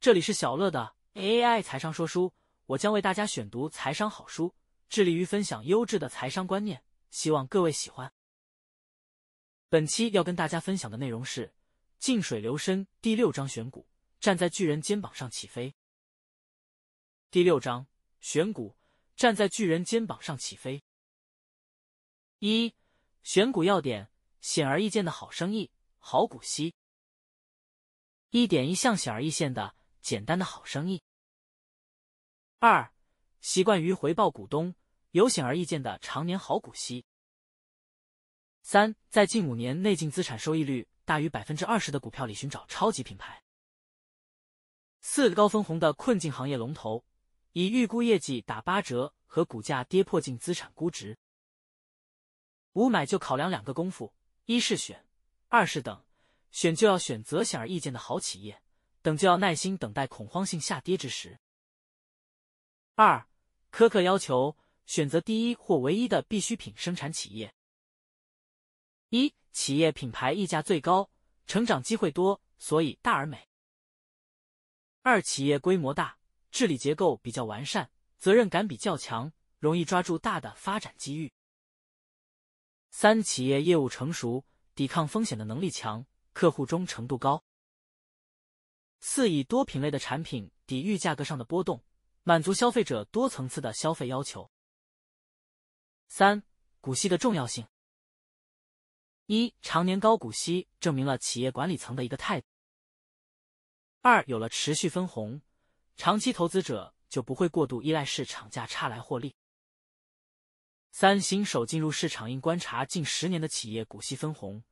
这里是小乐的 AI 财商说书，我将为大家选读财商好书，致力于分享优质的财商观念，希望各位喜欢。本期要跟大家分享的内容是“静水流深”第六章选股，站在巨人肩膀上起飞。第六章选股，站在巨人肩膀上起飞。一选股要点：显而易见的好生意，好股息。一点一项显而易见的简单的好生意。二，习惯于回报股东，有显而易见的常年好股息。三，在近五年内净资产收益率大于百分之二十的股票里寻找超级品牌。四，高分红的困境行业龙头，以预估业绩打八折和股价跌破净资产估值。五，买就考量两个功夫：一是选，二是等。选就要选择显而易见的好企业，等就要耐心等待恐慌性下跌之时。二，苛刻要求选择第一或唯一的必需品生产企业。一，企业品牌溢价最高，成长机会多，所以大而美。二，企业规模大，治理结构比较完善，责任感比较强，容易抓住大的发展机遇。三，企业业务成熟，抵抗风险的能力强。客户忠诚度高。四以多品类的产品抵御价格上的波动，满足消费者多层次的消费要求。三股息的重要性。一常年高股息证明了企业管理层的一个态度。二有了持续分红，长期投资者就不会过度依赖市场价差来获利。三新手进入市场应观察近十年的企业股息分红，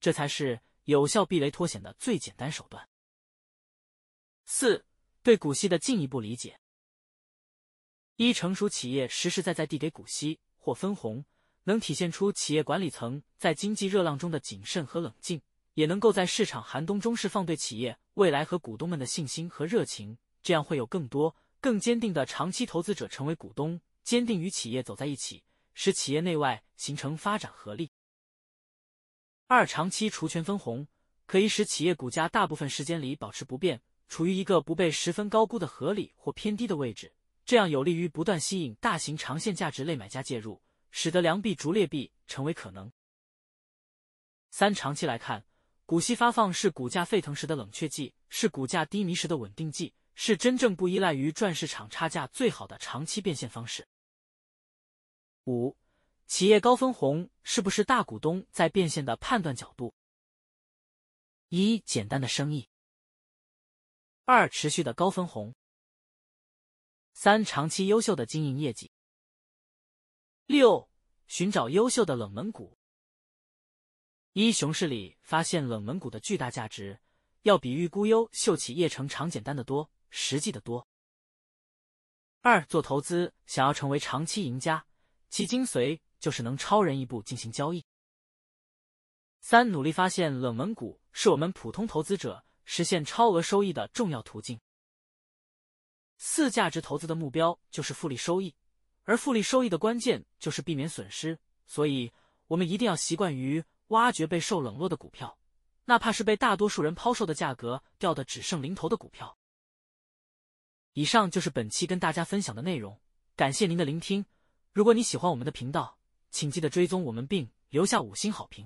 这才是。有效避雷脱险的最简单手段。四、对股息的进一步理解：一、成熟企业实实在在递给股息或分红，能体现出企业管理层在经济热浪中的谨慎和冷静，也能够在市场寒冬中释放对企业未来和股东们的信心和热情。这样会有更多、更坚定的长期投资者成为股东，坚定与企业走在一起，使企业内外形成发展合力。二、长期除权分红可以使企业股价大部分时间里保持不变，处于一个不被十分高估的合理或偏低的位置，这样有利于不断吸引大型长线价值类买家介入，使得良币逐劣币成为可能。三、长期来看，股息发放是股价沸腾时的冷却剂，是股价低迷时的稳定剂，是真正不依赖于赚市场差价最好的长期变现方式。五。企业高分红是不是大股东在变现的判断角度？一、简单的生意；二、持续的高分红；三、长期优秀的经营业绩；六、寻找优秀的冷门股。一、熊市里发现冷门股的巨大价值，要比预估优秀企业成长简单的多，实际的多。二、做投资想要成为长期赢家，其精髓。就是能超人一步进行交易。三、努力发现冷门股是我们普通投资者实现超额收益的重要途径。四、价值投资的目标就是复利收益，而复利收益的关键就是避免损失，所以我们一定要习惯于挖掘备受冷落的股票，哪怕是被大多数人抛售的价格掉的只剩零头的股票。以上就是本期跟大家分享的内容，感谢您的聆听。如果你喜欢我们的频道，请记得追踪我们并留下五星好评。